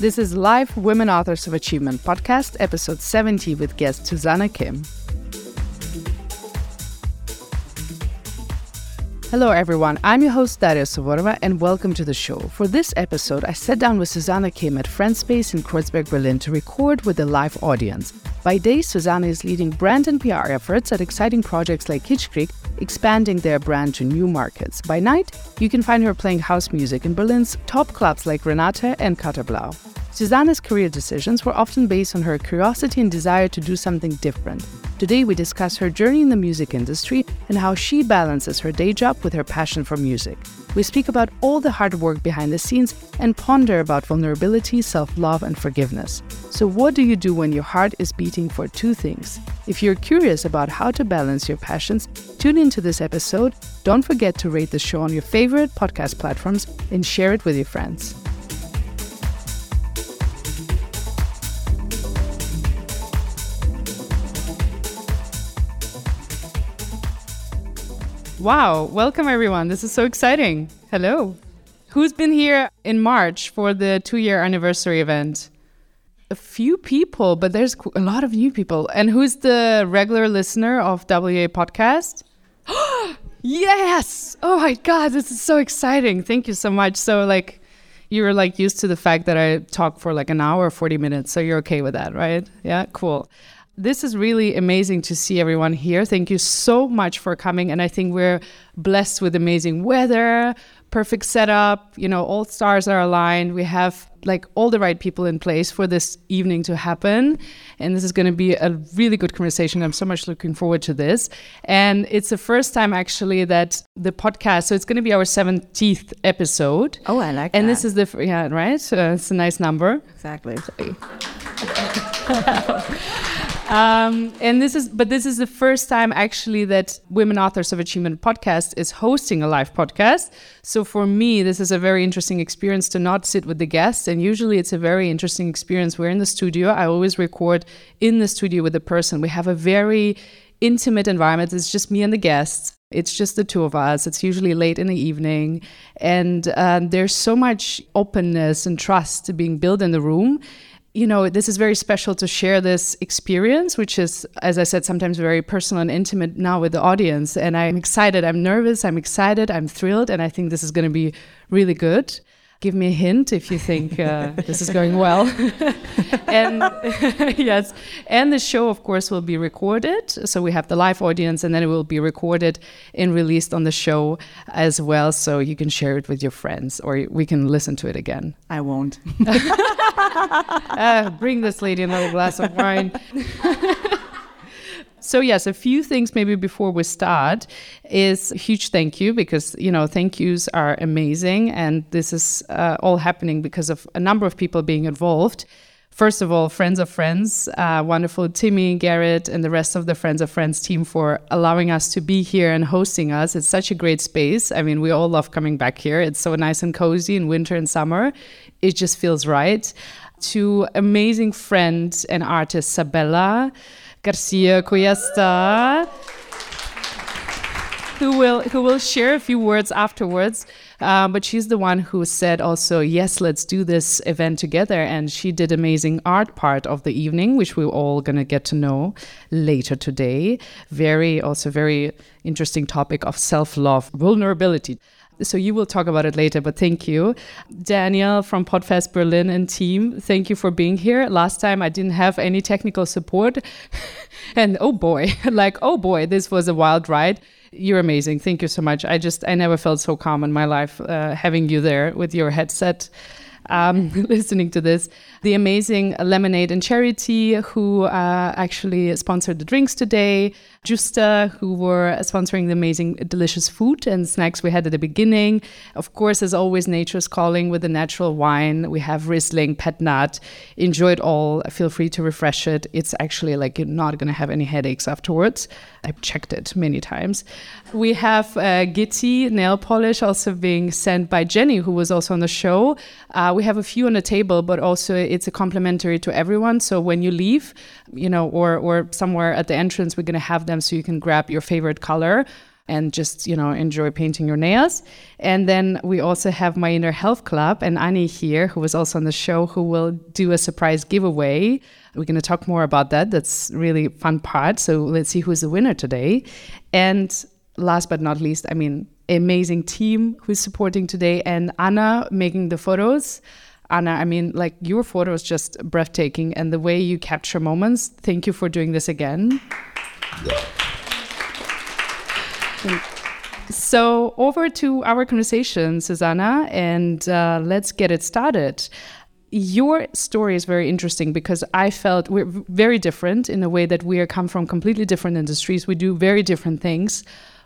This is Live Women Authors of Achievement podcast, episode 70, with guest Susanna Kim. Hello, everyone. I'm your host, Daria Sovorova, and welcome to the show. For this episode, I sat down with Susanna Kim at Friendspace in Kreuzberg, Berlin to record with a live audience. By day, Susanna is leading brand and PR efforts at exciting projects like Kitschkrieg, expanding their brand to new markets. By night, you can find her playing house music in Berlin's top clubs like Renate and Katerblau. Susanna's career decisions were often based on her curiosity and desire to do something different. Today, we discuss her journey in the music industry and how she balances her day job with her passion for music. We speak about all the hard work behind the scenes and ponder about vulnerability, self love, and forgiveness. So, what do you do when your heart is beating for two things? If you're curious about how to balance your passions, tune into this episode. Don't forget to rate the show on your favorite podcast platforms and share it with your friends. Wow, welcome everyone. This is so exciting. Hello. Who's been here in March for the two year anniversary event? A few people, but there's a lot of new people. And who's the regular listener of WA Podcast? yes! Oh my God, this is so exciting. Thank you so much. So, like, you're like used to the fact that I talk for like an hour, 40 minutes. So, you're okay with that, right? Yeah, cool this is really amazing to see everyone here. Thank you so much for coming. And I think we're blessed with amazing weather, perfect setup. You know, all stars are aligned. We have like all the right people in place for this evening to happen. And this is going to be a really good conversation. I'm so much looking forward to this. And it's the first time actually that the podcast, so it's going to be our 17th episode. Oh, I like and that. And this is the, yeah, right? Uh, it's a nice number. Exactly. Um, and this is, but this is the first time actually that Women Authors of Achievement podcast is hosting a live podcast. So for me, this is a very interesting experience to not sit with the guests. And usually it's a very interesting experience. We're in the studio. I always record in the studio with the person. We have a very intimate environment. It's just me and the guests. It's just the two of us. It's usually late in the evening. And um, there's so much openness and trust being built in the room you know, this is very special to share this experience, which is, as I said, sometimes very personal and intimate now with the audience. And I'm excited. I'm nervous. I'm excited. I'm thrilled. And I think this is going to be really good give me a hint if you think uh, this is going well. and yes, and the show, of course, will be recorded. So we have the live audience, and then it will be recorded and released on the show as well. So you can share it with your friends, or we can listen to it again. I won't. uh, bring this lady another glass of wine. So yes, a few things maybe before we start is a huge thank you because you know thank yous are amazing and this is uh, all happening because of a number of people being involved. First of all, friends of friends, uh, wonderful Timmy, Garrett, and the rest of the friends of friends team for allowing us to be here and hosting us. It's such a great space. I mean, we all love coming back here. It's so nice and cozy in winter and summer. It just feels right. To amazing friend and artist Sabella Garcia Cuesta, who will who will share a few words afterwards. Um, but she's the one who said also, yes, let's do this event together. And she did amazing art part of the evening, which we're all gonna get to know later today. Very also very interesting topic of self-love, vulnerability so you will talk about it later, but thank you. Daniel from Podfest Berlin and team, thank you for being here. Last time I didn't have any technical support. and oh boy, like, oh boy, this was a wild ride. You're amazing. Thank you so much. I just, I never felt so calm in my life uh, having you there with your headset um, listening to this. The amazing Lemonaid and ChariTea, who uh, actually sponsored the drinks today. Justa, who were sponsoring the amazing, delicious food and snacks we had at the beginning. Of course, as always, Nature's Calling with the natural wine. We have Riesling, Pet Nat. Enjoy it all. Feel free to refresh it. It's actually like you're not going to have any headaches afterwards. I've checked it many times. We have uh, nail polish also being sent by Jenny, who was also on the show. Uh, we have a few on the table, but also it's a complimentary to everyone. So when you leave, you know, or or somewhere at the entrance, we're gonna have them so you can grab your favorite color. and just you know enjoy painting your nails and then we also have my inner health club and annie here who was also on the show who will do a surprise giveaway we're going to talk more about that that's really fun part so let's see who's the winner today and last but not least i mean amazing team who's supporting today and anna making the photos Anna, I mean, like your photo is just breathtaking, and the way you capture moments. Thank you for doing this again. So, over to our conversation, Susanna, and uh, let's get it started. Your story is very interesting because I felt we're very different in a way that we are come from completely different industries. We do very different things,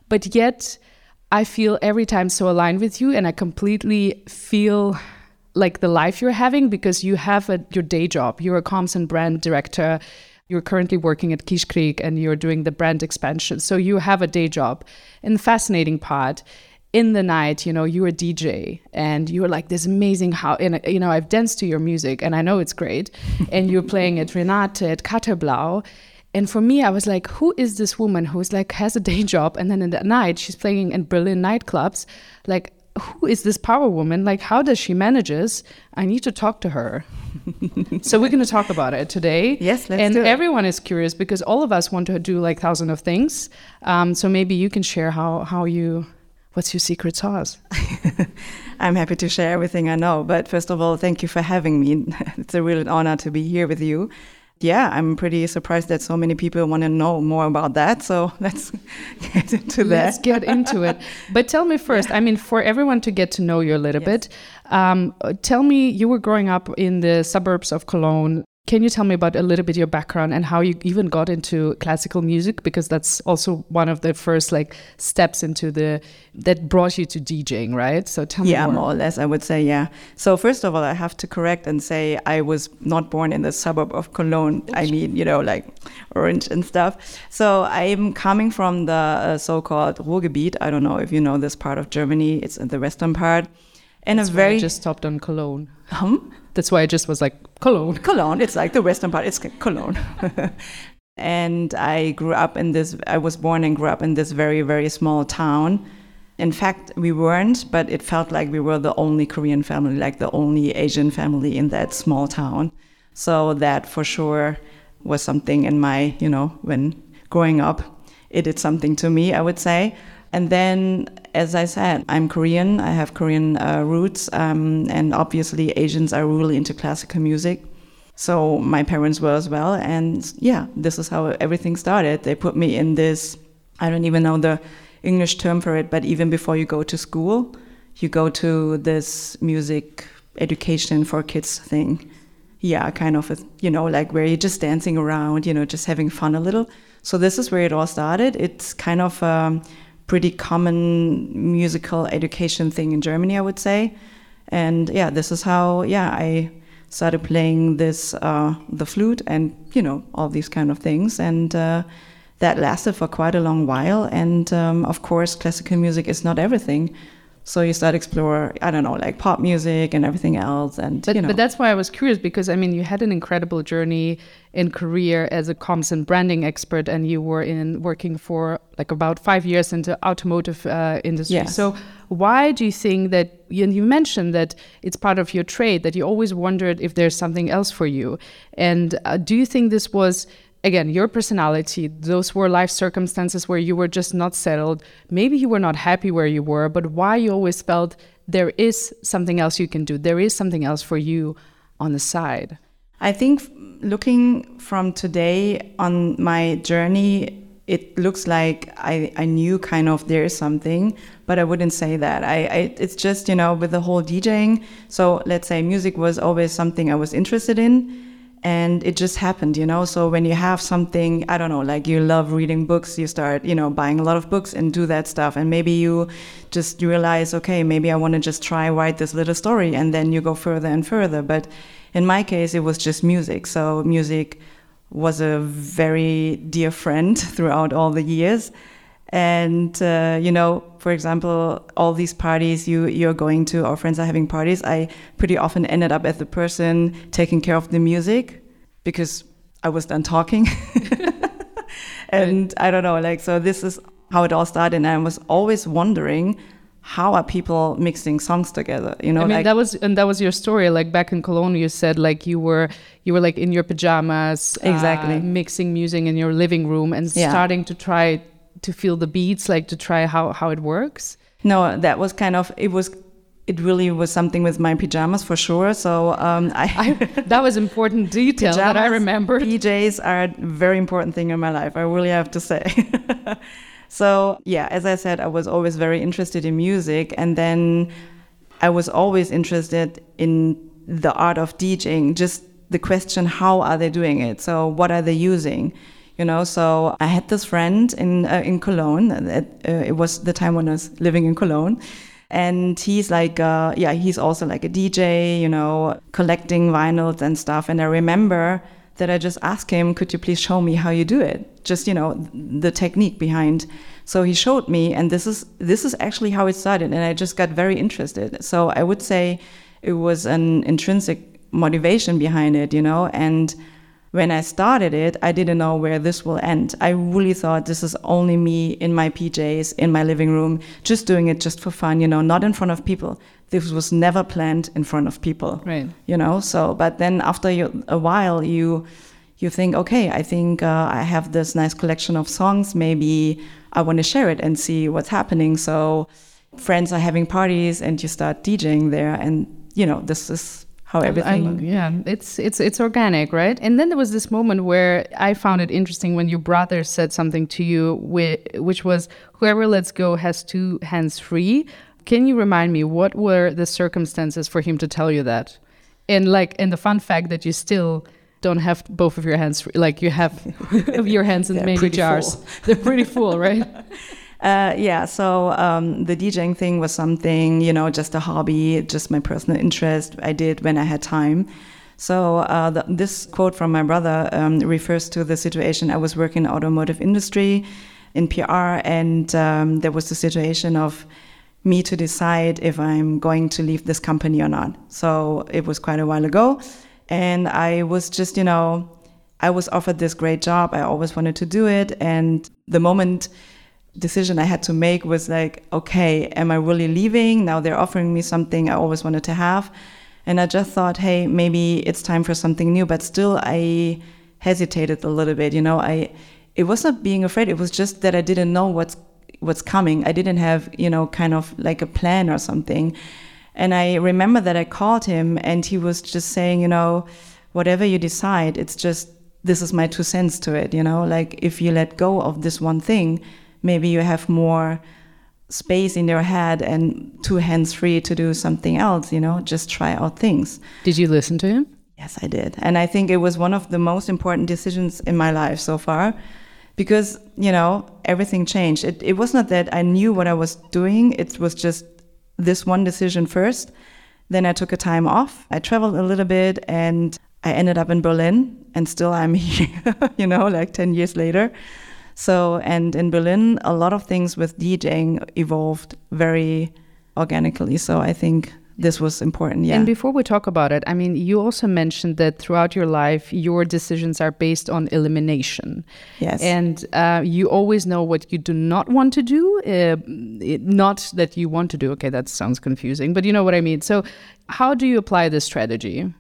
but yet I feel every time so aligned with you, and I completely feel like the life you're having because you have a, your day job. You're a comms and brand director. You're currently working at Creek and you're doing the brand expansion. So you have a day job. And the fascinating part, in the night, you know, you're a DJ and you're like this amazing how, and, you know, I've danced to your music and I know it's great. and you're playing at Renate at Katerblau. And for me, I was like, who is this woman who's like has a day job and then in the night she's playing in Berlin nightclubs? Like, who is this power woman? Like, how does she manages? I need to talk to her. so we're going to talk about it today. Yes, let's and do it. everyone is curious because all of us want to do like thousand of things. Um, so maybe you can share how how you, what's your secret sauce? I'm happy to share everything I know. But first of all, thank you for having me. it's a real honor to be here with you yeah, I'm pretty surprised that so many people want to know more about that. So let's get into that. Let's get into it. But tell me first, yeah. I mean, for everyone to get to know you a little yes. bit, um, tell me, you were growing up in the suburbs of Cologne. Can you tell me about a little bit your background and how you even got into classical music? Because that's also one of the first like steps into the that brought you to DJing, right? So tell yeah, me more. more or less, I would say yeah. So first of all, I have to correct and say I was not born in the suburb of Cologne. I mean, you know, like Orange and stuff. So I'm coming from the uh, so-called Ruhrgebiet. I don't know if you know this part of Germany. It's in the western part. And That's a very just stopped on Cologne. Um, that's why I just was like, Cologne. Cologne. It's like the western part. It's Cologne. and I grew up in this, I was born and grew up in this very, very small town. In fact, we weren't, but it felt like we were the only Korean family, like the only Asian family in that small town. So that for sure was something in my, you know, when growing up, it did something to me, I would say. And then, as I said, I'm Korean. I have Korean uh, roots, um, and obviously Asians are really into classical music. So my parents were as well, and yeah, this is how everything started. They put me in this. I don't even know the English term for it, but even before you go to school, you go to this music education for kids thing. Yeah, kind of, a, you know, like where you're just dancing around, you know, just having fun a little. So this is where it all started. It's kind of um, pretty common musical education thing in Germany, I would say. And yeah, this is how yeah I started playing this uh, the flute and you know all these kind of things and. Uh, that lasted for quite a long while, and um, of course, classical music is not everything. So you start explore, I don't know, like pop music and everything else, and but, you know. but that's why I was curious because I mean, you had an incredible journey in career as a comms and branding expert, and you were in working for like about five years in the automotive uh, industry. Yes. So why do you think that? You, you mentioned that it's part of your trade that you always wondered if there's something else for you, and uh, do you think this was again, your personality, those were life circumstances where you were just not settled. Maybe you were not happy where you were, but why you always felt there is something else you can do, there is something else for you on the side. I think looking from today on my journey, it looks like I, I knew kind of there is something, but I wouldn't say that. I, I it's just you know with the whole DJing. So let's say music was always something I was interested in, and it just happened you know? So when you have something i don't know like you love reading books you start you know buying a lot of books and do that stuff. And maybe you just realize okay maybe i want to just try write this little story and then you go further and further. But in my case it was just music. So music was a very dear friend throughout all the years. And uh, you know for example all these parties you you're going to our friends are having parties i pretty often ended up as the person taking care of the music because i was done talking and i don't know like so this is how it all started. And I was always wondering how are people mixing songs together you know I mean like, that was and that was your story like back in Cologne you said like you were you were like in your pajamas exactly uh, mixing music in your living room and Yeah. starting to try to feel the beats like to try how how it works no that was kind of it was it really was something with my pajamas for sure so um, I, I, that was important detail that I remember. PJs are a very important thing in my life. I really have to say. so yeah, as I said, I was always very interested in music, and then I was always interested in the art of DJing. Just the question, how are they doing it? So what are they using? You know, so I had this friend in uh, in Cologne. That, uh, it was the time when I was living in Cologne. And he's like uh, yeah he's also like a dj you know collecting vinyls and stuff. And i remember that i just asked him could you please show me how you do it? Just you know the technique behind. So he showed me and this is this is actually how it started and i just got very interested. So i would say it was an intrinsic motivation behind it you know and when I started it, I didn't know where this will end. I really thought this is only me in my PJs, in my living room, just doing it just for fun, you know, not in front of people. This was never planned in front of people, Right. you know. So, but then after you, a while, you you think, okay, I think uh, I have this nice collection of songs. Maybe I want to share it and see what's happening. So, friends are having parties, and you start DJing there, and you know, this is how everything. I- yeah, it's it's it's organic, right? And then there was this moment where I found it interesting when your brother said something to you, which, which was, "Whoever lets go has two hands free." Can you remind me what were the circumstances for him to tell you that? And like, and the fun fact that you still don't have both of your hands free, like you have your hands in many jars. They're pretty full, right? Uh, yeah, so um, the DJing thing was something, you know, just a hobby, just my personal interest. I did when I had time. So uh, the, this quote from my brother um, refers to the situation. I was working in automotive industry in PR, and um, there was the situation of me to decide if I'm going to leave this company or not. So it was quite a while ago, and I was just, you know, I was offered this great job. I always wanted to do it, and the moment decision I had to make was like, okay, am I really leaving? Now they're offering me something I always wanted to have. And I just thought, hey, maybe it's time for something new. But still, I hesitated a little bit. You know, I it wasn't being afraid. It was just that I didn't know what's what's coming. I didn't have, you know, kind of like a plan or something. And I remember that I called him, and he was just saying, you know, whatever you decide, it's just this is my two cents to it. You know, like if you let go of this one thing, maybe you have more space in your head and two hands free to do something else, you know, just try out things. Did you listen to him? Yes, I did. And I think it was one of the most important decisions in my life so far because, you know, everything changed. It, it was not that I knew what I was doing, it was just this one decision first. Then I took a time off. I traveled a little bit and I ended up in Berlin and still I'm here, you know, like 10 years later. So, and in Berlin, a lot of things with DJing evolved very organically. So I think this was important. Yeah. And before we talk about it, I mean, you also mentioned that throughout your life, your decisions are based on elimination. yes. And uh, you always know what you do not want to do. Uh, it, not that you want to do. Okay, that sounds confusing, but you know what I mean. So, how do you apply this strategy?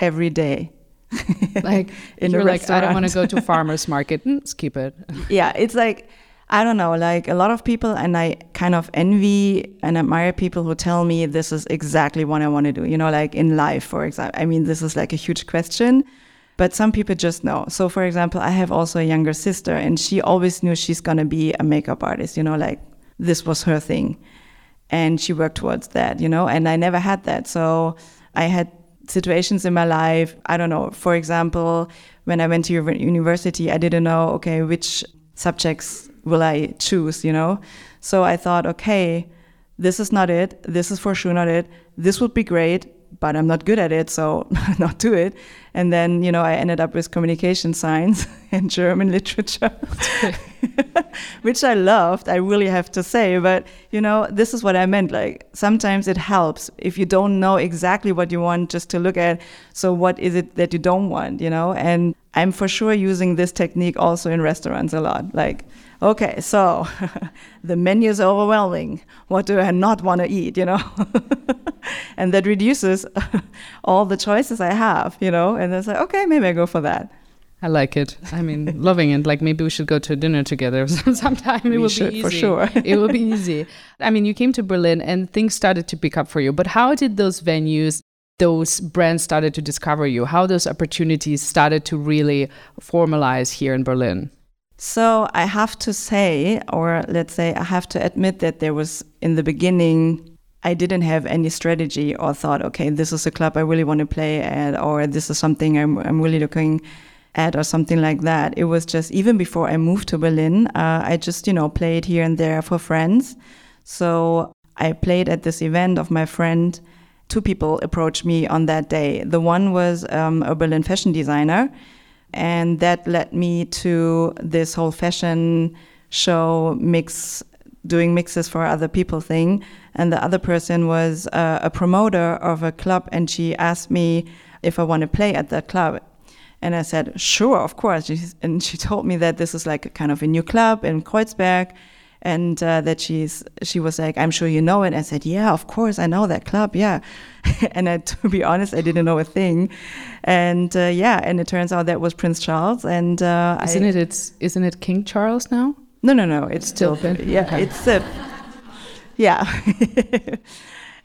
every day. Like, In you're like, I don't want to go to farmer's market. Mm, skip it. yeah, it's like I don't know, like a lot of people, and I kind of envy and admire people who tell me this is exactly what I want to do. You know, like in life, for example. I mean, this is like a huge question, but some people just know. So, for example, I have also a younger sister, and she always knew she's gonna be a makeup artist. You know, like this was her thing, and she worked towards that. You know, and I never had that, so I had situations in my life. I don't know. For example, when I went to uni- university, I didn't know, okay, which subjects will I choose, you know? So I thought, okay, this is not it. This is for sure not it. This would be great, but I'm not good at it, so not do it. And then, you know, I ended up with communication science and German literature, which I loved, I really have to say. But, you know, this is what I meant. Like, sometimes it helps if you don't know exactly what you want, just to look at, so what is it that you don't want, you know? And I'm for sure using this technique also in restaurants a lot. Like, okay, so the menu is overwhelming. What do I not want to eat, you know? and that reduces all the choices I have, you know? And it's like, okay, maybe I go for that. I like it. I mean, loving it. Like maybe we should go to dinner together sometime. It we will should, be easy. for sure. it will be easy. I mean, you came to Berlin and things started to pick up for you. But how did those venues, those brands started to discover you? How those opportunities started to really formalize here in Berlin? So I have to say, or let's say, I have to admit that there was in the beginning I didn't have any strategy or thought, okay, this is a club I really want to play at, or this is something I'm, I'm really looking at, or something like that. It was just even before I moved to Berlin, uh, I just, you know, played here and there for friends. So I played at this event of my friend. Two people approached me on that day. The one was um, a Berlin fashion designer, and that led me to this whole fashion show mix doing mixes for other people thing. And the other person was uh, a promoter of a club, and she asked me if I want to play at that club. And I said, sure, of course. And she told me that this is like a kind of a new club in Kreuzberg. And uh, that she's, she was like, I'm sure you know it. I said, yeah, of course, I know that club, yeah. and I, to be honest, I didn't know a thing. And uh, yeah, and it turns out that was Prince Charles. And uh, isn't I, it? It's isn't it King Charles now? No, no, no. It's still, Still yeah. okay. It's a, yeah.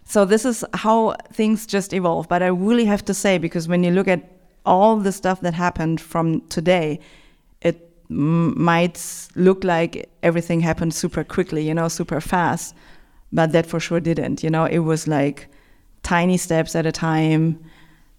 so this is how things just evolve. But I really have to say because when you look at all the stuff that happened from today, might look like everything happened super quickly, you know, super fast. But that for sure didn't. You know, it was like tiny steps at a time.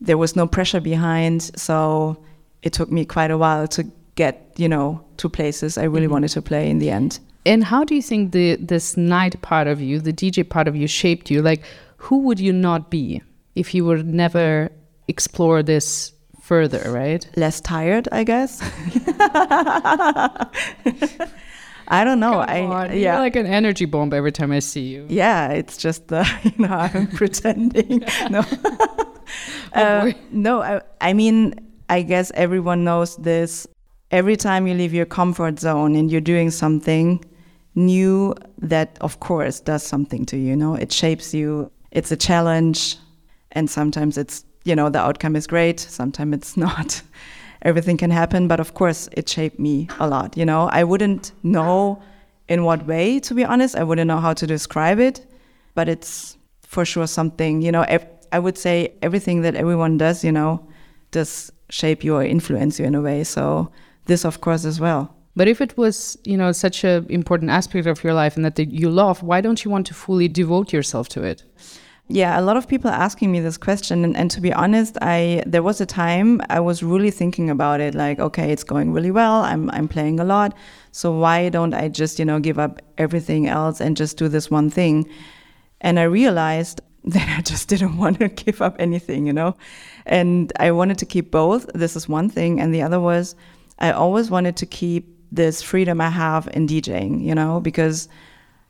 There was no pressure behind, so it took me quite a while to get, you know, to places I really mm-hmm. wanted to play in the end. And how do you think the this night part of you, the DJ part of you, shaped you? Like, who would you not be if you would never explore this further? Right? Less tired, I guess. I don't know. Come I on, yeah. You're like an energy bomb every time I see you. yeah, it's just the you know I'm pretending. No, Uh, no. I, I mean, I guess everyone knows this. Every time you leave your comfort zone and you're doing something new, that of course does something to you. You know, it shapes you. It's a challenge, and sometimes it's you know the outcome is great. Sometimes it's not. Everything can happen, but of course it shaped me a lot. You know, I wouldn't know in what way, to be honest. I wouldn't know how to describe it, but it's for sure something, you know, I would say everything that everyone does, you know, does shape you or influence you in a way. So this, of course, as well. But if it was, you know, such an important aspect of your life and that you love, why don't you want to fully devote yourself to it? Yeah, a lot of people are asking me this question, and, and to be honest, I there was a time I was really thinking about it. Like, okay, it's going really well. I'm I'm playing a lot, so why don't I just you know give up everything else and just do this one thing? And I realized that I just didn't want to give up anything, you know, and I wanted to keep both. This is one thing, and the other was I always wanted to keep this freedom I have in DJing, you know, because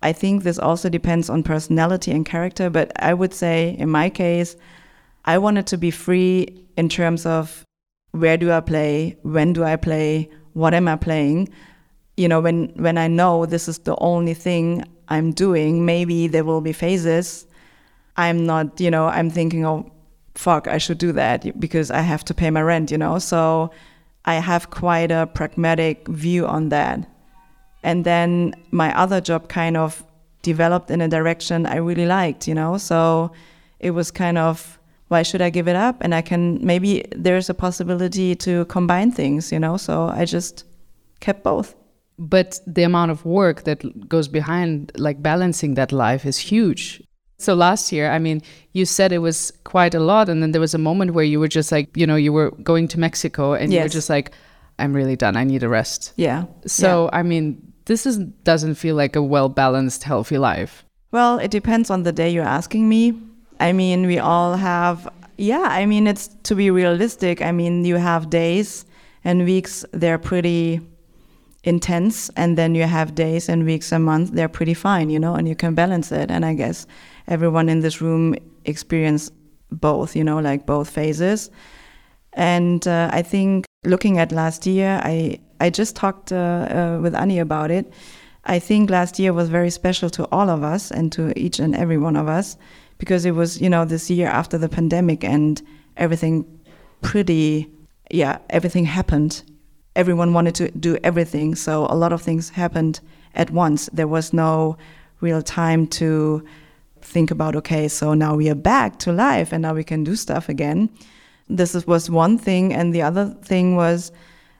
I think this also depends on personality and character, but I would say in my case, I wanted to be free in terms of where do I play, when do I play, what am I playing. You know, when when I know this is the only thing I'm doing, maybe there will be phases. I'm not, you know, I'm thinking, oh, fuck, I should do that because I have to pay my rent, you know. So I have quite a pragmatic view on that. And then my other job kind of developed in a direction I really liked, you know? So it was kind of, why should I give it up? And I can, maybe there's a possibility to combine things, you know? So I just kept both. But the amount of work that goes behind, like balancing that life, is huge. So last year, I mean, you said it was quite a lot. And then there was a moment where you were just like, you know, you were going to Mexico and you were just like, I'm really done. I need a rest. Yeah. So, I mean, this is, doesn't feel like a well balanced, healthy life. Well, it depends on the day you're asking me. I mean, we all have, yeah, I mean, it's to be realistic. I mean, you have days and weeks, they're pretty intense. And then you have days and weeks and months, they're pretty fine, you know, and you can balance it. And I guess everyone in this room experienced both, you know, like both phases. And uh, I think looking at last year, I I just talked uh, uh, with Annie about it. I think last year was very special to all of us and to each and every one of us because it was, you know, this year after the pandemic and everything pretty, yeah, everything happened. Everyone wanted to do everything. So a lot of things happened at once. There was no real time to think about, okay, so now we are back to life and now we can do stuff again. This was one thing. And the other thing was,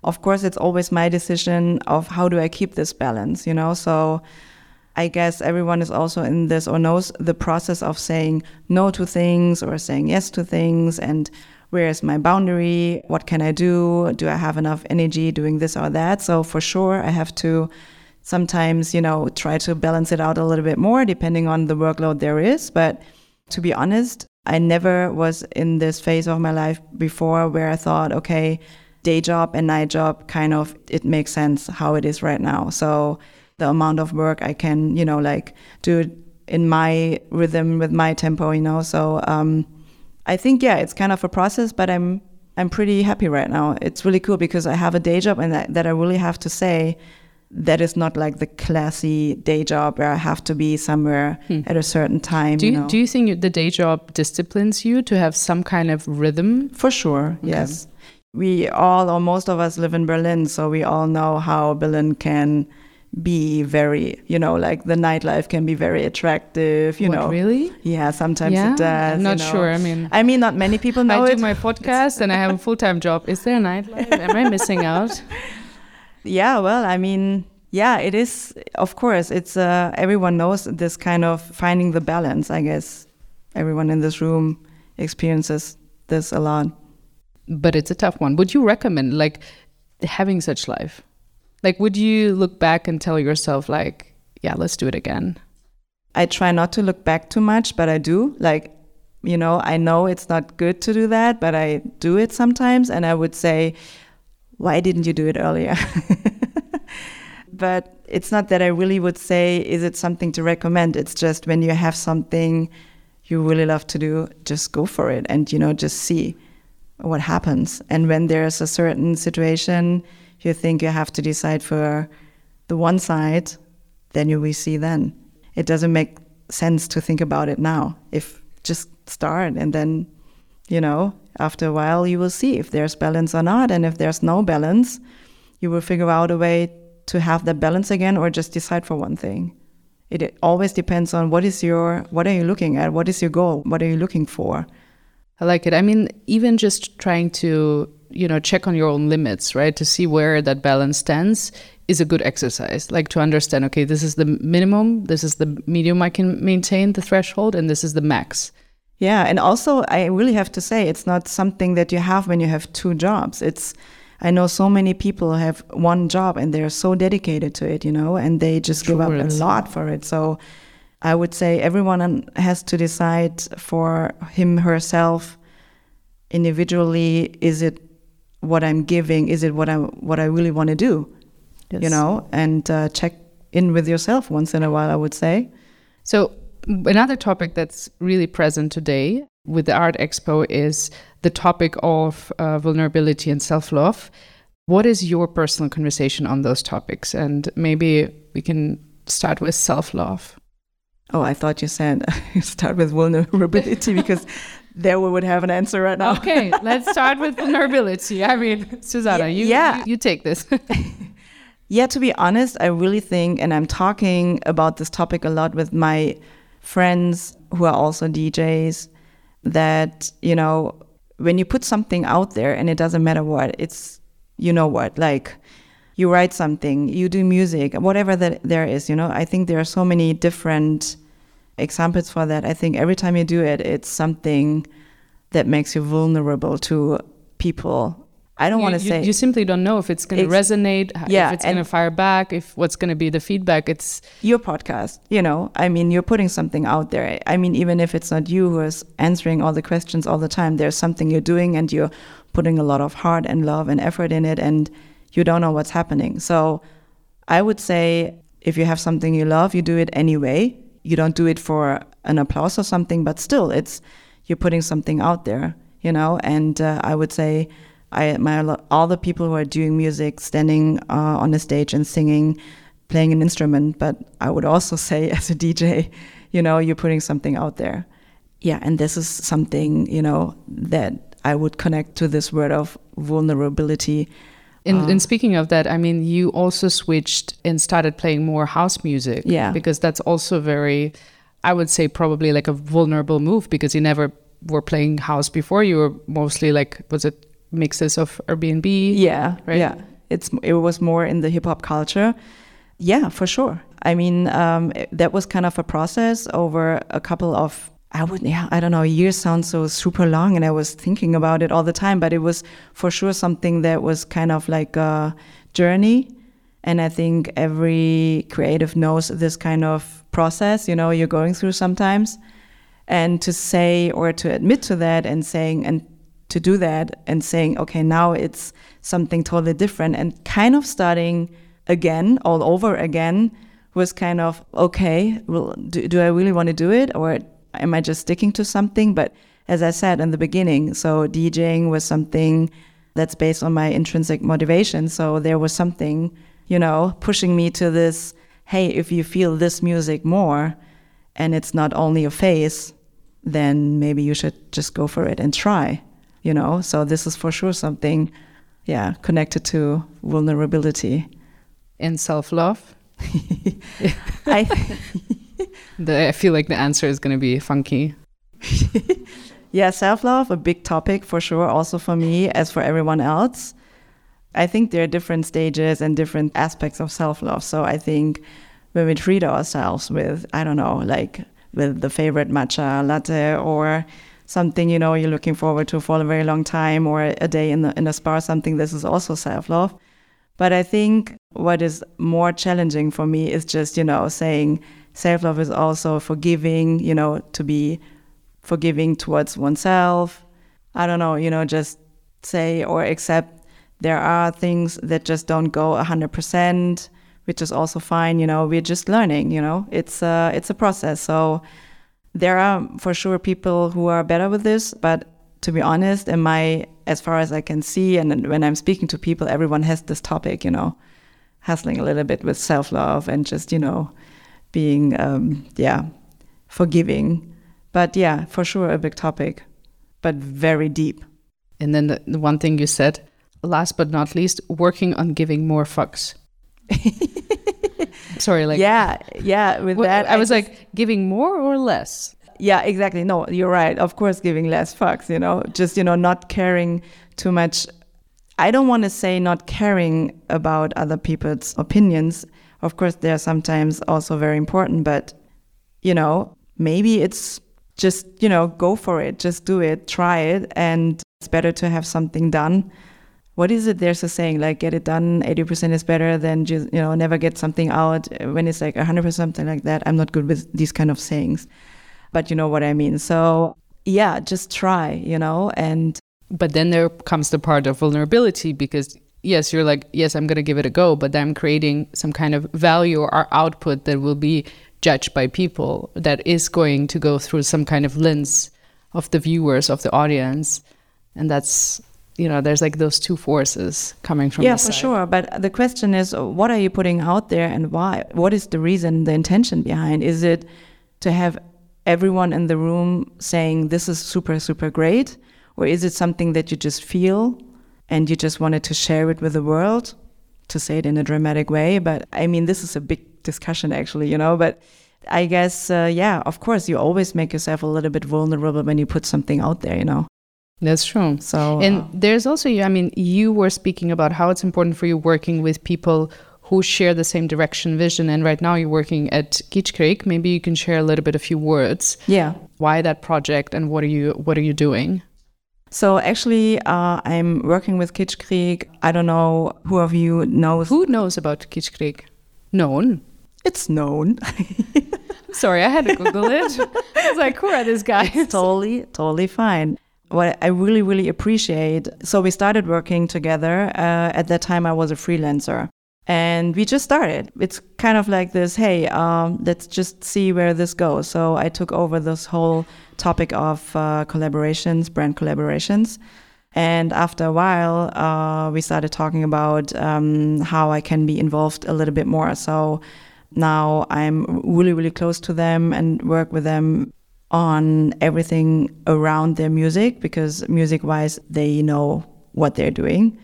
of course, it's always my decision of how do I keep this balance, you know? So I guess everyone is also in this or knows the process of saying no to things or saying yes to things and where is my boundary? What can I do? Do I have enough energy doing this or that? So for sure, I have to sometimes, you know, try to balance it out a little bit more depending on the workload there is. But to be honest, I never was in this phase of my life before where I thought, okay, day job and night job kind of it makes sense how it is right now. So the amount of work I can, you know, like do it in my rhythm with my tempo, you know. So um, I think yeah, it's kind of a process, but I'm I'm pretty happy right now. It's really cool because I have a day job and that, that I really have to say that is not like the classy day job where I have to be somewhere hmm. at a certain time. Do you, you know? do you think the day job disciplines you to have some kind of rhythm? For sure, okay. yes. We all, or most of us, live in Berlin, so we all know how Berlin can be very, you know, like the nightlife can be very attractive, you what, know. Really? Yeah, sometimes yeah? it does. I'm not you know. sure. I mean, I mean, not many people know I it. do my podcast and I have a full time job. Is there a nightlife? Am I missing out? Yeah, well, I mean, yeah, it is. Of course, it's uh, everyone knows this kind of finding the balance. I guess everyone in this room experiences this a lot. But it's a tough one. Would you recommend like having such life? Like, would you look back and tell yourself, like, yeah, let's do it again? I try not to look back too much, but I do. Like, you know, I know it's not good to do that, but I do it sometimes. And I would say, why didn't you do it earlier? but it's not that I really would say, is it something to recommend? It's just when you have something you really love to do, just go for it and, you know, just see what happens. And when there's a certain situation you think you have to decide for the one side, then you will see then. It doesn't make sense to think about it now. If just start and then, you know, after a while you will see if there's balance or not. And if there's no balance, you will figure out a way to have that balance again or just decide for one thing. It, it always depends on what is your what are you looking at? What is your goal? What are you looking for? I like it. I mean, even just trying to, you know, check on your own limits, right? To see where that balance stands is a good exercise. Like to understand, okay, this is the minimum, this is the medium I can maintain, the threshold, and this is the max. Yeah. And also, I really have to say, it's not something that you have when you have two jobs. It's, I know so many people have one job and they're so dedicated to it, you know, and they just give up a lot for it. So, I would say everyone has to decide for him herself individually is it what I'm giving? Is it what I what I really want to do yes. you know and uh, check in with yourself once in a while I would say. So another topic that's really present today with the art expo is the topic of uh, vulnerability and self-love. What is your personal conversation on those topics? And maybe we can start with self-love Oh, I thought you said start with vulnerability because there we would have an answer right now. okay, let's start with vulnerability. I mean, Susanna, you, yeah. you, you take this. yeah, to be honest, I really think, and I'm talking about this topic a lot with my friends who are also DJs, that, you know, when you put something out there and it doesn't matter what, it's, you know what, like, you write something, you do music, whatever that there is, you know. I think there are so many different examples for that. I think every time you do it, it's something that makes you vulnerable to people. I don't want to say you simply don't know if it's going to resonate, yeah, if it's going to fire back, if what's going to be the feedback. It's your podcast, you know. I mean, you're putting something out there. I mean, even if it's not you who is answering all the questions all the time, there's something you're doing, and you're putting a lot of heart and love and effort in it, and you don't know what's happening. So I would say if you have something you love, you do it anyway. You don't do it for an applause or something, but still, it's you're putting something out there, you know. And uh, I would say I admire all the people who are doing music, standing uh, on a stage and singing, playing an instrument. But I would also say, as a DJ, you know, you're putting something out there. Yeah, and this is something you know that I would connect to this word of vulnerability. In, in speaking of that, I mean, you also switched and started playing more house music. Yeah. Because that's also very, I would say, probably like a vulnerable move because you never were playing house before. You were mostly like, was it mixes of R&B? Yeah. Right. Yeah. It's it was more in the hip hop culture. Yeah, for sure. I mean, um, that was kind of a process over a couple of I would, yeah, I don't know, a year sounds so super long, and I was thinking about it all the time, but it was for sure something that was kind of like a journey. And I think every creative knows this kind of process, you know, you're going through sometimes. And to say or to admit to that and saying, and to do that and saying, okay, now it's something totally different and kind of starting again, all over again, was kind of, okay, well, do, do I really want to do it? Or am I just sticking to something? But as I said in the beginning, so DJing was something that's based on my intrinsic motivation. So there was something, you know, pushing me to this hey, if you feel this music more and it's not only a phase, then maybe you should just go for it and try, you know? So this is for sure something, yeah, connected to vulnerability. And self love? I. the, I feel like the answer is going to be funky. yeah, self love, a big topic for sure, also for me, as for everyone else. I think there are different stages and different aspects of self love. So I think when we treat ourselves with, I don't know, like with the favorite matcha latte or something you know you're looking forward to for a very long time or a day in the in a spa or something this is also self love but i think what is more challenging for me is just you know saying self love is also forgiving, you know, to be forgiving towards oneself. I don't know, you know, just say or accept there are things that just don't go 100%, which is also fine, you know, we're just learning, you know. It's a, it's a process. So there are for sure people who are better with this, but to be honest, in my as far as I can see and when I'm speaking to people, everyone has this topic, you know, hustling a little bit with self-love and just, you know, being, um, yeah, forgiving. But yeah, for sure, a big topic, but very deep. And then the, the one thing you said, last but not least, working on giving more fucks. Sorry, like yeah, yeah. With that, I, I was just, like giving more or less. Yeah, exactly. No, you're right. Of course, giving less fucks. You know, just you know, not caring too much. I don't want to say not caring about other people's opinions of course, they are sometimes also very important, but you know, maybe it's just, you know, go for it, just do it, try it, and it's better to have something done. What is it there's a saying like get it done 80% is better than just, you know, never get something out when it's like 100% something like that. I'm not good with these kind of sayings, but you know what I mean. So, yeah, just try, you know, and but then there comes the part of vulnerability because yes, you're like, yes, I'm going to give it a go, but I'm creating some kind of value or output that will be judged by people that is going to go through some kind of lens of the viewers, of the audience. And that's, you know, there's like those two forces coming from Yeah, for sure. But the question is, what are you putting out there and why? What is the reason, the intention behind? Is it to have everyone in the room saying, this is super, super great? Or is it something that you just feel and you just wanted to share it with the world, to say it in a dramatic way. But I mean, this is a big discussion, actually, you know. But I guess, uh, yeah, of course, you always make yourself a little bit vulnerable when you put something out there, you know. That's true. So, and uh, there's also, I mean, you were speaking about how it's important for you working with people who share the same direction vision and right now you're working at Creek. Maybe you can share a little bit a few words. Yeah. Why that project and what are you what are you doing? So actually, uh, I'm working with Kitschkrieg. I don't know who of you knows. Who knows about Kitschkrieg? Known. It's known. Sorry, I had to Google it. I was like, who are these guys? It's totally, totally fine. What I really, really appreciate. So we started working together. Uh, at that time, I was a freelancer and we just started. It's kind of like this hey, um, let's just see where this goes. So I took over this whole topic of uh, collaborations, brand collaborations. And after a while, uh, we started talking about um, how I can be involved a little bit more. So now I'm really, really close to them and work with them on everything around their music because music wise, they know what they're doing.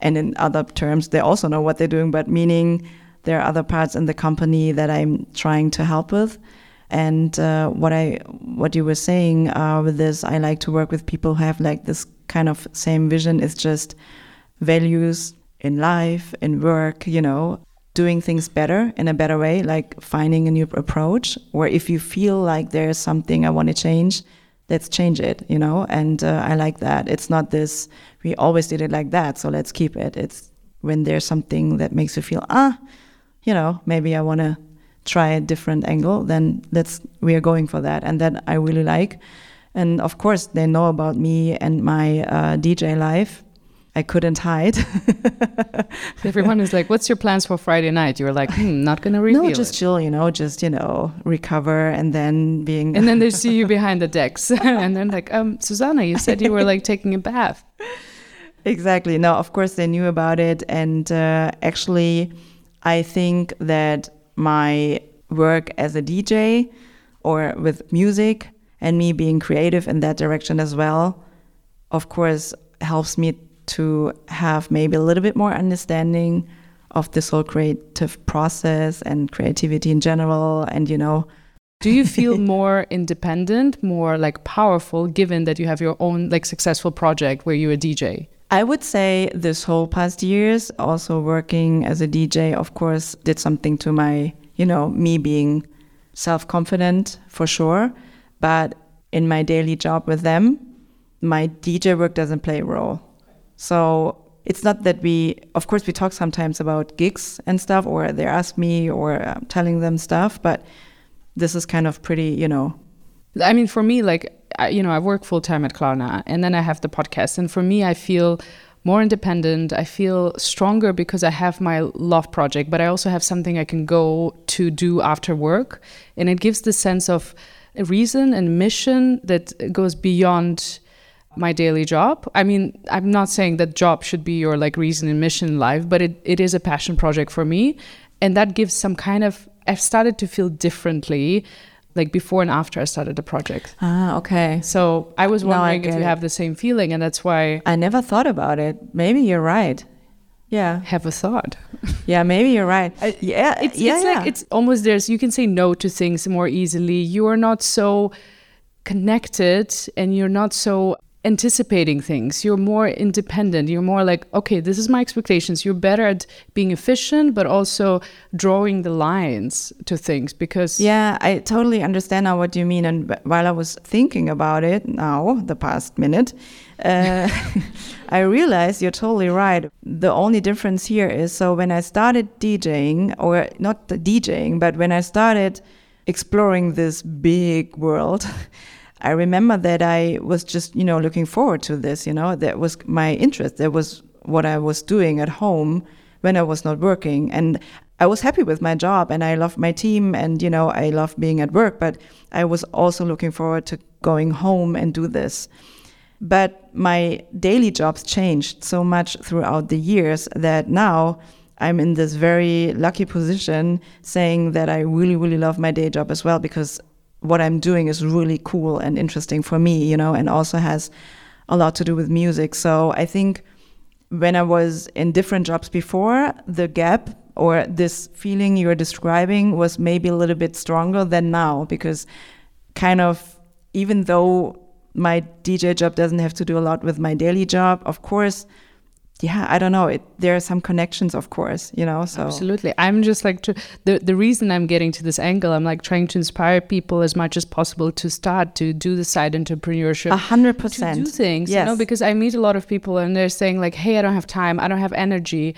And in other terms, they also know what they're doing, but meaning there are other parts in the company that I'm trying to help with. And uh, what I, what you were saying uh, with this, I like to work with people who have like this kind of same vision. It's just values in life, in work, you know, doing things better in a better way, like finding a new approach. Or if you feel like there's something I want to change, let's change it, you know. And uh, I like that. It's not this we always did it like that, so let's keep it. It's when there's something that makes you feel ah, you know, maybe I want to try a different angle. Then let's we are going for that, and that I really like. And of course, they know about me and my uh, DJ life I couldn't hide. Everyone is like, "What's your plans for Friday night?" You were like, hmm, "Not gonna reveal." No, just it. chill. You know, just you know, recover and then being. and then they see you behind the decks, and then like, um, Susanna, you said you were like taking a bath. Exactly. No, of course they knew about it, and uh, actually, I think that my work as a DJ or with music and me being creative in that direction as well, of course, helps me to have maybe a little bit more understanding of this whole creative process and creativity in general and you know. Do you feel more independent more like powerful given that you have your own like successful project where you're a dj i would say this whole past years also working as a dj of course did something to my you know me being self-confident for sure but in my daily job with them my dj work doesn't play a role so it's not that we, of course, we talk sometimes about gigs and stuff, or they ask me or I'm telling them stuff, but this is kind of pretty, you know. I mean, for me, like, I, you know, I work full time at Klarna and then I have the podcast. And for me, I feel more independent. I feel stronger because I have my love project, but I also have something I can go to do after work. And it gives the sense of reason and mission that goes beyond my daily job. I mean, I'm not saying that job should be your like reason and mission in life, but it, it is a passion project for me. And that gives some kind of I've started to feel differently like before and after I started the project. Ah, okay. So I was wondering I if you it. have the same feeling and that's why I never thought about it. Maybe you're right. Yeah. Have a thought. yeah, maybe you're right. I, yeah, it's, yeah, it's yeah. like it's almost there's you can say no to things more easily. You are not so connected and you're not so anticipating things. You're more independent. You're more like, okay, this is my expectations. You're better at being efficient, but also drawing the lines to things because. Yeah, I totally understand now what you mean. And while I was thinking about it now, the past minute, uh, I realized you're totally right. The only difference here is so when I started DJing, or not DJing, but when I started exploring this big world. I remember that I was just, you know, looking forward to this, you know, that was my interest. That was what I was doing at home when I was not working. And I was happy with my job and I loved my team and, you know, I loved being at work, but I was also looking forward to going home and do this. But my daily jobs changed so much throughout the years that now I'm in this very lucky position saying that I really, really love my day job as well because what I'm doing is really cool and interesting for me, you know, and also has a lot to do with music. So I think when I was in different jobs before, the gap or this feeling you're describing was maybe a little bit stronger than now because kind of even though my DJ job doesn't have to do a lot with my daily job, of course, yeah, I don't know. It, there are some connections, of course, you know. So absolutely, I'm just like to, the the reason I'm getting to this angle. I'm like trying to inspire people as much as possible to start to do the side entrepreneurship. A hundred percent. To do things, yes. you know, because I meet a lot of people and they're saying like, "Hey, I don't have time. I don't have energy,"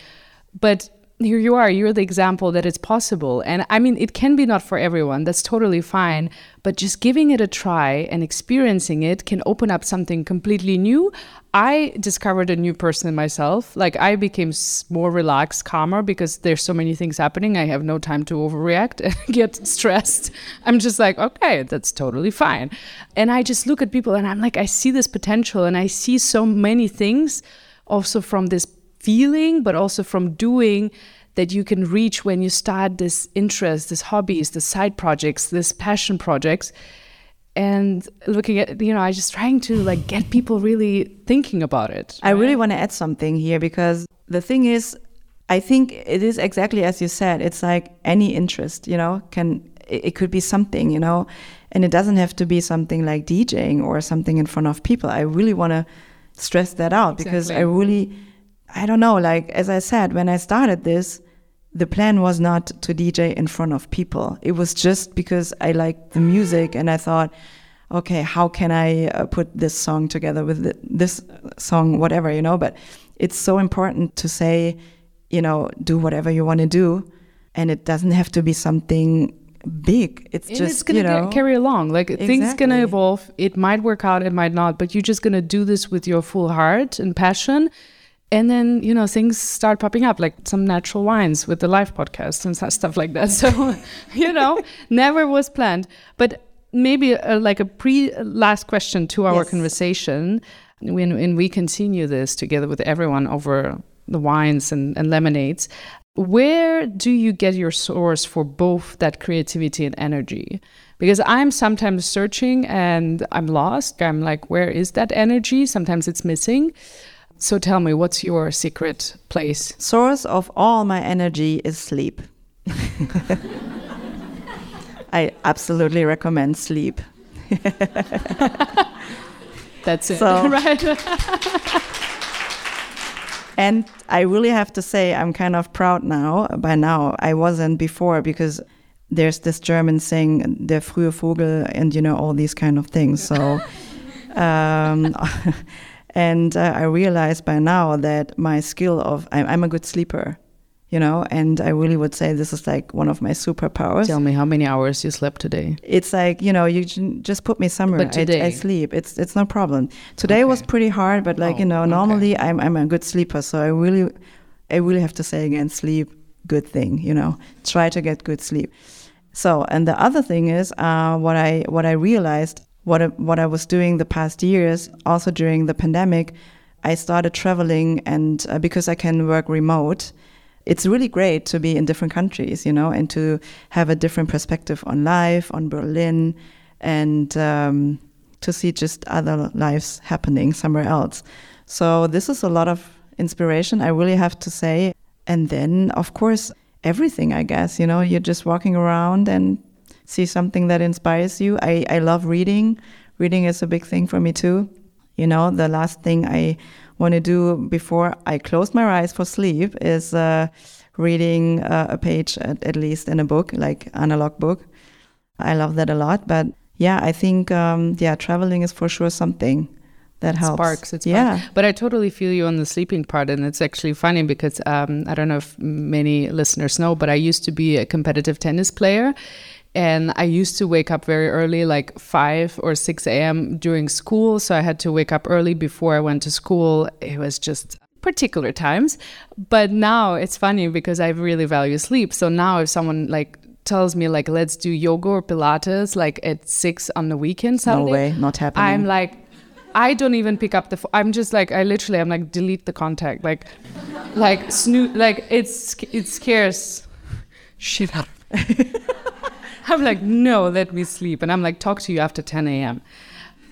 but here you are you're the example that it's possible. And i mean it can be not for everyone that's totally fine but just giving it a try and experiencing it can open up something completely new. I discovered a new person in myself like i became more relaxed calmer because there's so many things happening i have no time to overreact and get stressed. I'm just like okay that's totally fine. And i just look at people and i'm like i see this potential and i see so many things also from this feeling, but also from doing that you can reach when you start this interest, this hobbies, the side projects, this passion projects. And looking at, you know, I just trying to like get people really thinking about it. Right? I really want to add something here because the thing is, I think it is exactly as you said. It's like any interest, you know, can it could be something, you know, and it doesn't have to be something like DJing or something in front of people. I really want to stress that out exactly. because I really I don't know, like as I said, when I started this, the plan was not to DJ in front of people. It was just because I liked the music and I thought, okay, how can I uh, put this song together with the, this song, whatever, you know? But it's so important to say, you know, do whatever you want to do. And it doesn't have to be something big. It's and just, it's gonna you know, carry along. Like exactly. things gonna evolve. It might work out, it might not, but you're just gonna do this with your full heart and passion and then you know things start popping up like some natural wines with the live podcast and stuff like that. So you know never was planned. But maybe a, uh, like a pre last question to our yes. conversation. When, when we continue this together with everyone over the wines and, and lemonades where do you get your source for both that creativity and energy? Because i'm sometimes searching and i'm lost. I'm like where is that energy? Sometimes it's missing so tell me, what's your secret place? Source of all my energy is sleep. I absolutely recommend sleep. That's it, so, right? and I really have to say, I'm kind of proud now. By now, I wasn't before because there's this German saying, "der frühe Vogel," and you know all these kind of things. So. Um, and uh, I realized by now that my skill of I'm, I'm, a good sleeper, you know, and I really would say this is like one of my superpowers. Tell me how many hours you slept today. It's like you know you just put me somewhere. But today, I, I sleep. It's it's no problem. Today okay. was pretty hard, but like oh, you know normally okay. I'm I'm a good sleeper, so I really I really have to say again sleep good thing. You know, try to get good sleep. So and the other thing is uh, what I what I realized what I, what I was doing the past years, also during the pandemic, I started traveling, and uh, because I can work remote, it's really great to be in different countries, you know, and to have a different perspective on life, on Berlin, and um, to see just other lives happening somewhere else. So this is a lot of inspiration, I really have to say. And then, of course, everything, I guess, you know, you're just walking around and see something that inspires you. I, I love reading. Reading is a big thing for me too. You know, the last thing I want to do before I close my eyes for sleep is uh, reading uh, a page at, at, least in a book, like analog book. I love that a lot. But yeah, I think um, yeah, traveling is for sure something that helps. Sparks, it's yeah. But I totally feel you on the sleeping part, and it's actually funny because um, I don't know if many listeners know, but I used to be a competitive tennis player, and I used to wake up very early, like 5 or 6 a.m. during school. So I had to wake up early before I went to school. It was just particular times. But now it's funny because I really value sleep. So now if someone like tells me like let's do yoga or pilates like at 6 on the weekend Sunday, no way, not happening. I'm like I don't even pick up the phone. I'm just like I literally I'm like delete the contact like like snoot like it's it scares shit out I'm like, no, let me sleep. And I'm like, talk to you after 10 a.m.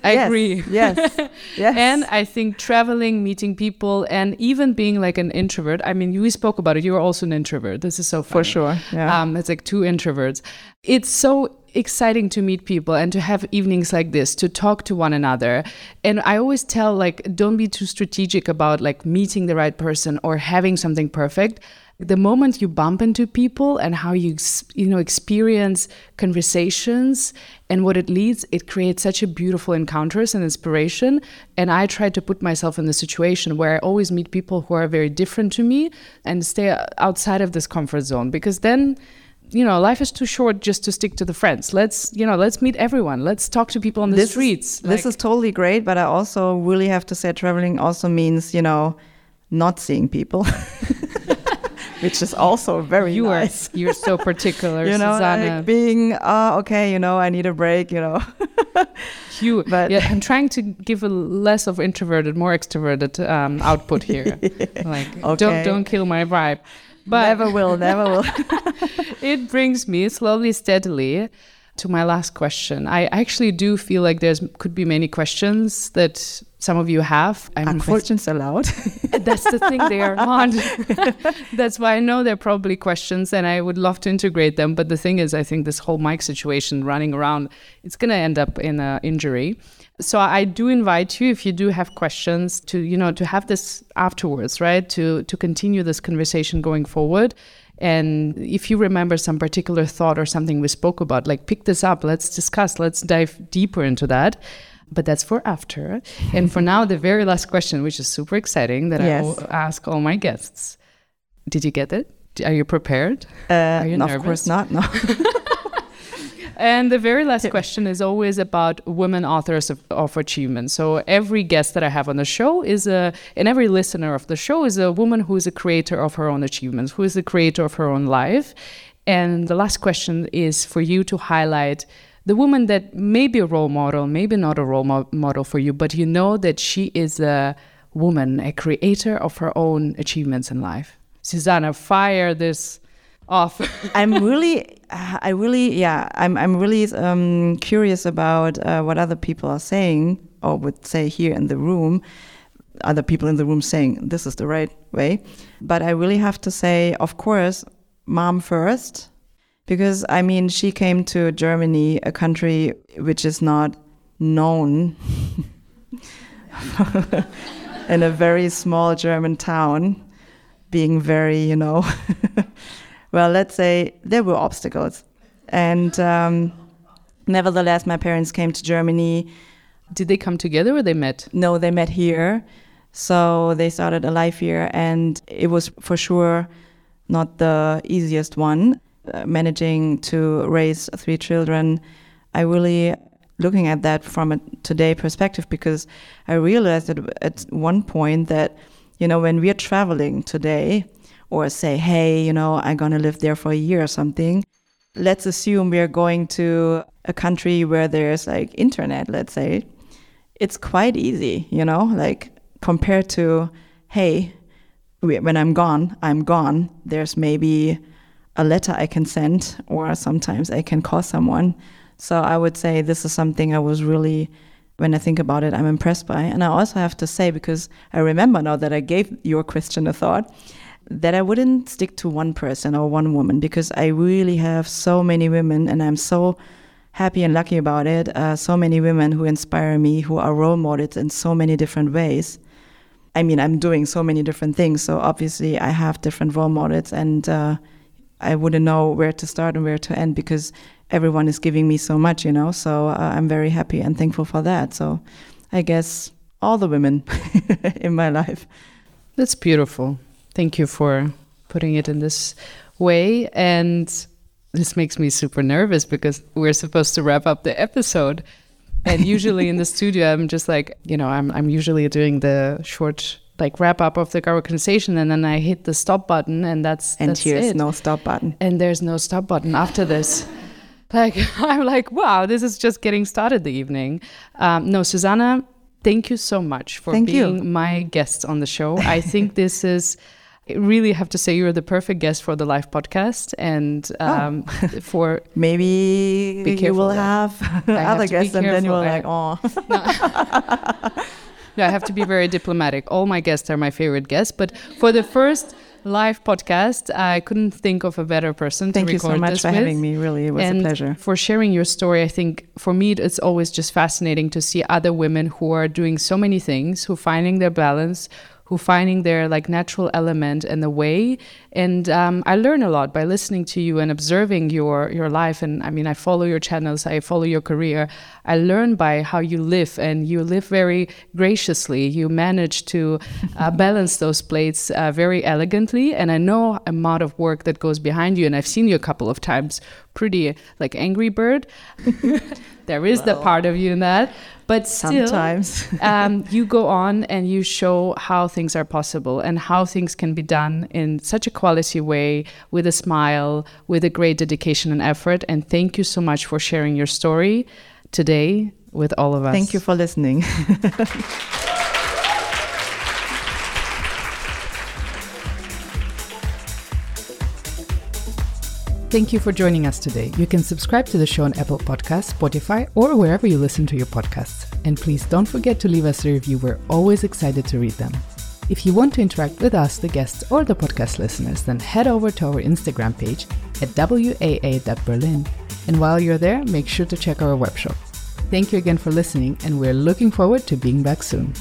I yes, agree. Yes. Yes. and I think traveling, meeting people, and even being like an introvert. I mean, we spoke about it. You are also an introvert. This is so funny. For sure. Yeah. Um, it's like two introverts. It's so exciting to meet people and to have evenings like this to talk to one another and i always tell like don't be too strategic about like meeting the right person or having something perfect the moment you bump into people and how you you know experience conversations and what it leads it creates such a beautiful encounters and inspiration. And i try to put myself in the situation where i always meet people who are very different to me and stay outside of this comfort zone because then you know life is too short just to stick to the friends. Let's you know let's meet everyone. Let's talk to people on the this streets. is, like, this is totally great but i also really have to say traveling also means you know not seeing people which is also very you nice. Are, you're so particular, you know. Like being, uh, okay, you know, I need a break, you know. you, but yeah, I'm trying to give a less of introverted, more extroverted um, output here. like, okay. don't don't kill my vibe. But never will, never will. it brings me slowly, steadily to my last question. I actually do feel like there's could be many questions that some of you have. I'm are questions allowed? That's the thing, they are not. That's why I know they're probably questions and I would love to integrate them. But the thing is, I think this whole mic situation running around, it's going to end up in an injury. So I do invite you, if you do have questions, to you know to have this afterwards, right? To to continue this conversation going forward. And if you remember some particular thought or something we spoke about, like pick this up, let's discuss, let's dive deeper into that but that's for after. and for now, the very last question, which is super exciting, that yes. I ask all my guests. Did you get it? Are you prepared? Uh, Are you nervous? Of course not. No. and the very last question is always about women authors of, of achievement. So every guest that I have on the show is a, and every listener of the show is a woman who is a creator of her own achievements, who is the creator of her own life. And the last question is for you to highlight the woman that may be a role model, maybe not a role mo- model for you, but you know that she is a woman, a creator of her own achievements in life. Susanna, fire this off. I'm really, I really, yeah, I'm, I'm really um, curious about uh, what other people are saying or would say here in the room. Other people in the room saying this is the right way. But I really have to say, of course, mom first because I mean, she came to Germany, a country which is not known in a very small German town, being very, you know, well, let's say there were obstacles. And um, nevertheless, my parents came to Germany. Did they come together or they met? No, they met here. So they started a life here, and it was for sure not the easiest one. Uh, managing to raise three children, I really looking at that from a today perspective because I realized at one point that you know when we're traveling today or say hey you know I'm gonna live there for a year or something let's assume we're going to a country where there's like internet let's say it's quite easy you know like compared to hey when I'm gone I'm gone there's maybe a letter I can send, or sometimes I can call someone. So I would say this is something I was really, when I think about it, I'm impressed by. And I also have to say, because I remember now that I gave your question a thought, that I wouldn't stick to one person or one woman, because I really have so many women, and I'm so happy and lucky about it. Uh, so many women who inspire me, who are role models in so many different ways. I mean, I'm doing so many different things, so obviously I have different role models, and uh, I wouldn't know where to start and where to end because everyone is giving me so much, you know. So uh, I'm very happy and thankful for that. So I guess all the women in my life. That's beautiful. Thank you for putting it in this way. And this makes me super nervous because we're supposed to wrap up the episode. And usually in the studio, I'm just like, you know, I'm, I'm usually doing the short like wrap up of the conversation and then I hit the stop button and that's and that's here's it. no stop button and there's no stop button after this like I'm like wow this is just getting started the evening um, no Susanna thank you so much for thank being you. my guest on the show I think this is really have to say you're the perfect guest for the live podcast and oh. um, oh. for maybe you will have other guests and then you're like oh no. no, I have to be very diplomatic. All my guests are my favorite guests, but for the first live podcast, I couldn't think of a better person Thank to record you so much for with. having me. Really, it was and a pleasure. For sharing your story, I think for me it's always just fascinating to see other women who are doing so many things, who are finding their balance, who finding their like natural element and the way. And um, I learn a lot by listening to you and observing your your life. And I mean, I follow your channels, I follow your career. I learn by how you live, and you live very graciously. You manage to uh, balance those plates uh, very elegantly. And I know amount of work that goes behind you. And I've seen you a couple of times, pretty like angry bird. there is well, that part of you in that but still, sometimes um, you go on and you show how things are possible and how things can be done in such a quality way with a smile, with a great dedication and effort. And thank you so much for sharing your story today with all of us. Thank you for listening. Thank you for joining us today. You can subscribe to the show on Apple Podcasts, Spotify, or wherever you listen to your podcasts. And please don't forget to leave us a review. We're always excited to read them. If you want to interact with us, the guests, or the podcast listeners, then head over to our Instagram page at waa.berlin. And while you're there, make sure to check our webshop. Thank you again for listening, and we're looking forward to being back soon.